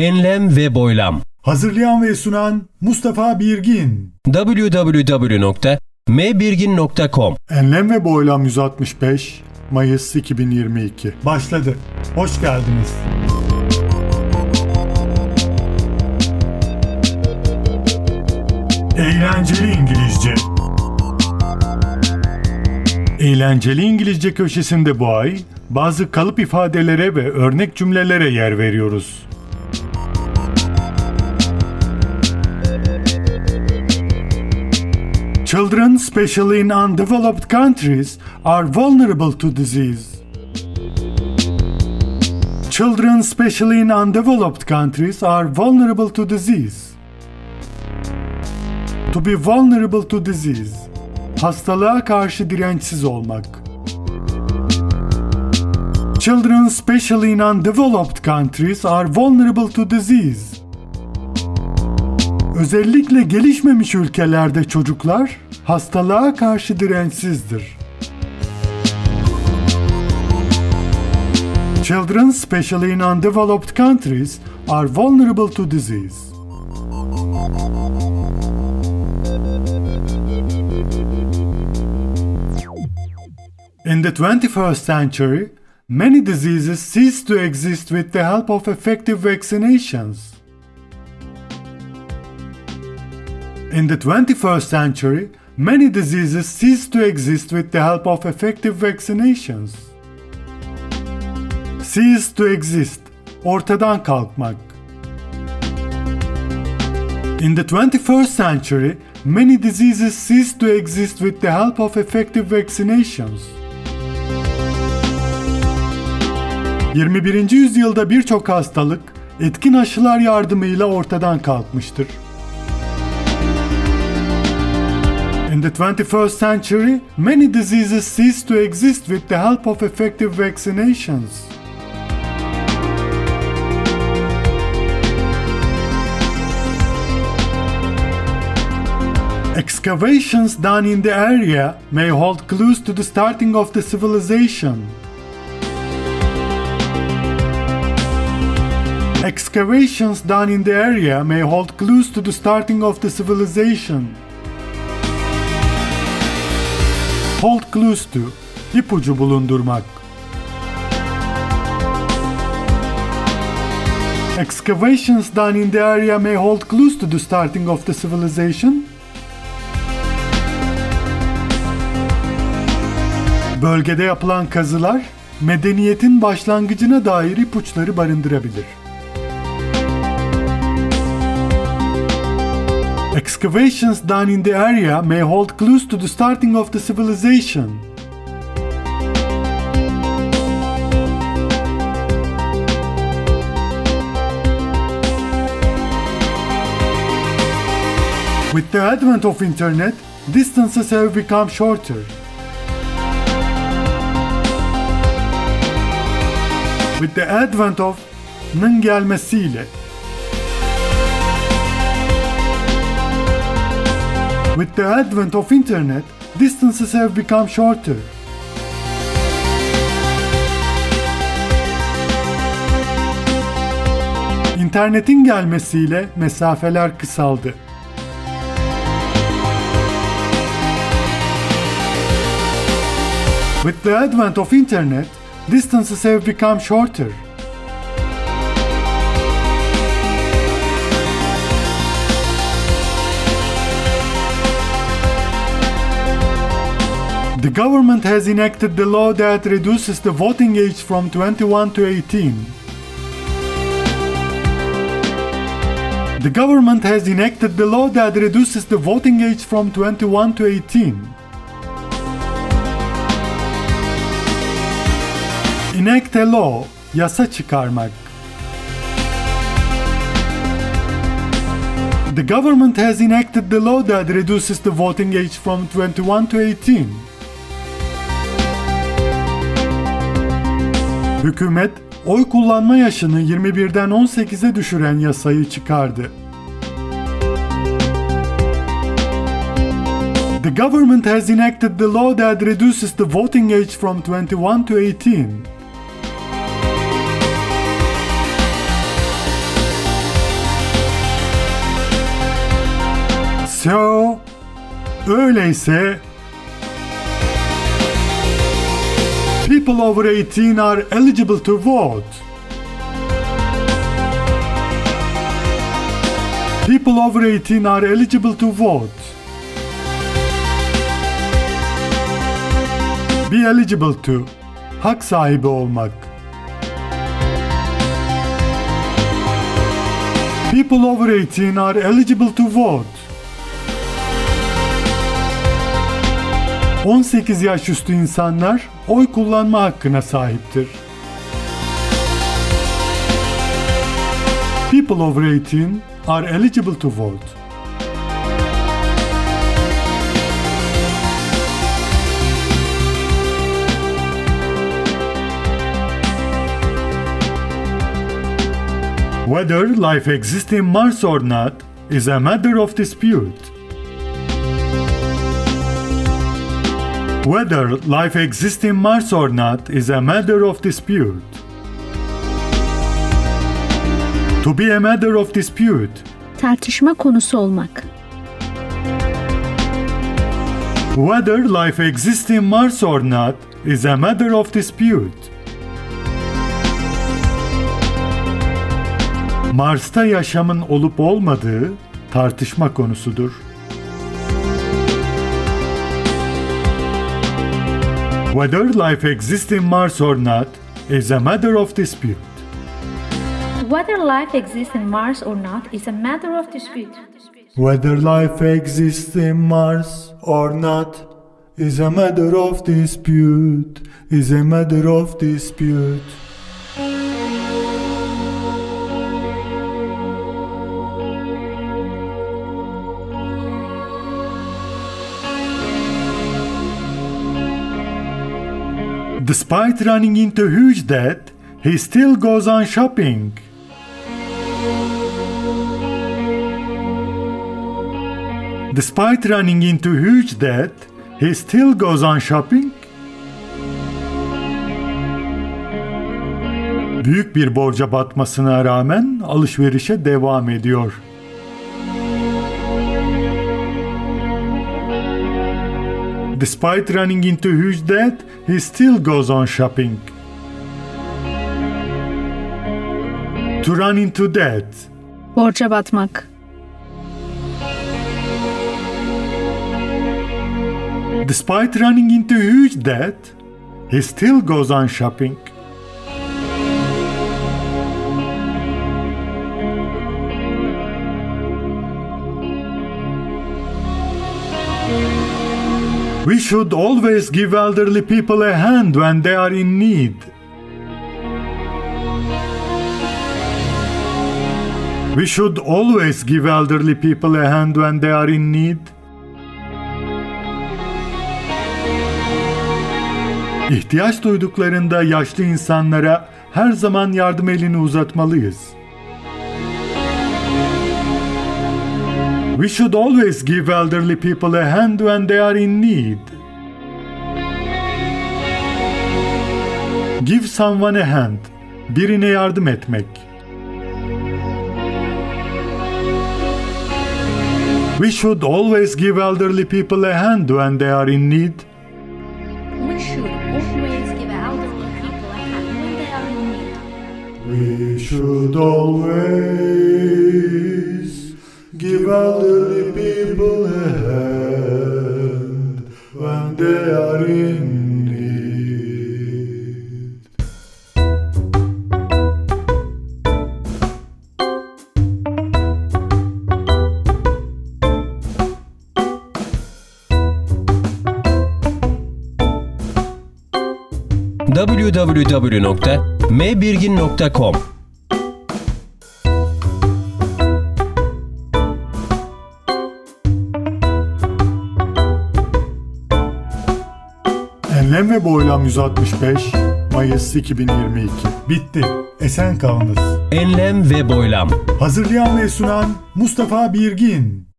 Enlem ve boylam. Hazırlayan ve sunan Mustafa Birgin. www.mbirgin.com Enlem ve Boylam 165 Mayıs 2022 başladı. Hoş geldiniz. Eğlenceli İngilizce Eğlenceli İngilizce köşesinde bu ay bazı kalıp ifadelere ve örnek cümlelere yer veriyoruz. Children, especially in undeveloped countries, are vulnerable to disease. Children, especially in undeveloped countries, are vulnerable to disease. To be vulnerable to disease. Hastalığa karşı dirençsiz olmak. Children, especially in undeveloped countries, are vulnerable to disease. Özellikle gelişmemiş ülkelerde çocuklar hastalığa karşı dirençsizdir. Children, especially in undeveloped countries, are vulnerable to disease. In the 21st century, many diseases cease to exist with the help of effective vaccinations. In the 21st century, many diseases cease to exist with the help of effective vaccinations. Cease to exist, ortadan kalkmak. In the 21st century, many diseases cease to exist with the help of effective vaccinations. 21. yüzyılda birçok hastalık etkin aşılar yardımıyla ortadan kalkmıştır. In the 21st century, many diseases cease to exist with the help of effective vaccinations. Excavations done in the area may hold clues to the starting of the civilization. Excavations done in the area may hold clues to the starting of the civilization. Hold clues to, ipucu bulundurmak. Excavations done in the area may hold clues to the starting of the civilization. Bölgede yapılan kazılar medeniyetin başlangıcına dair ipuçları barındırabilir. Excavations done in the area may hold clues to the starting of the civilization. With the advent of internet, distances have become shorter. With the advent of nın gelmesiyle With the advent of internet, distances have become shorter. İnternetin gelmesiyle mesafeler kısaldı. With the advent of internet, distances have become shorter. The government has enacted the law that reduces the voting age from 21 to 18. The government has enacted the law that reduces the voting age from 21 to 18. Enact a law, yasa çıkarmak. The government has enacted the law that reduces the voting age from 21 to 18. Hükümet oy kullanma yaşını 21'den 18'e düşüren yasayı çıkardı. The government has enacted the law that reduces the voting age from 21 to 18. So, öyleyse people over 18 are eligible to vote. People over 18 are eligible to vote. Be eligible to. Hak sahibi olmak. People over 18 are eligible to vote. 18 yaş üstü insanlar oy kullanma hakkına sahiptir. People over 18 are eligible to vote. Whether life exists in Mars or not is a matter of dispute. Whether life exists in Mars or not is a matter of dispute. To be a matter of dispute, Tartışma konusu olmak. whether life exists in Mars or not is a matter of dispute. Mars'ta yaşamın olup olmadığı tartışma konusudur. Whether life exists in Mars or not is a matter of dispute. Whether life exists in Mars or not is a matter of dispute. Whether life exists in Mars or not is a matter of dispute, is a matter of dispute. Despite running into huge debt, he still goes on shopping. Despite running into huge debt, he still goes on shopping. Büyük bir borca batmasına rağmen alışverişe devam ediyor. Despite running into huge debt, he still goes on shopping. To run into debt. Borca batmak. Despite running into huge debt, he still goes on shopping. We should always give elderly people a hand when they are in need. We should always give elderly people a hand when they are in need. İhtiyaç duyduklarında yaşlı insanlara her zaman yardım elini uzatmalıyız. We should always give elderly people a hand when they are in need. Give someone a hand. Birine yardım etmek. We should always give elderly people a hand when they are in need. We should always give elderly people a hand when they are in need. We should always give elderly people a hand when they are in need. www.mbirgin.com Enlem ve Boylam 165 Mayıs 2022 Bitti. Esen kalınız. Enlem ve boylam. Hazırlayan ve sunan Mustafa Birgin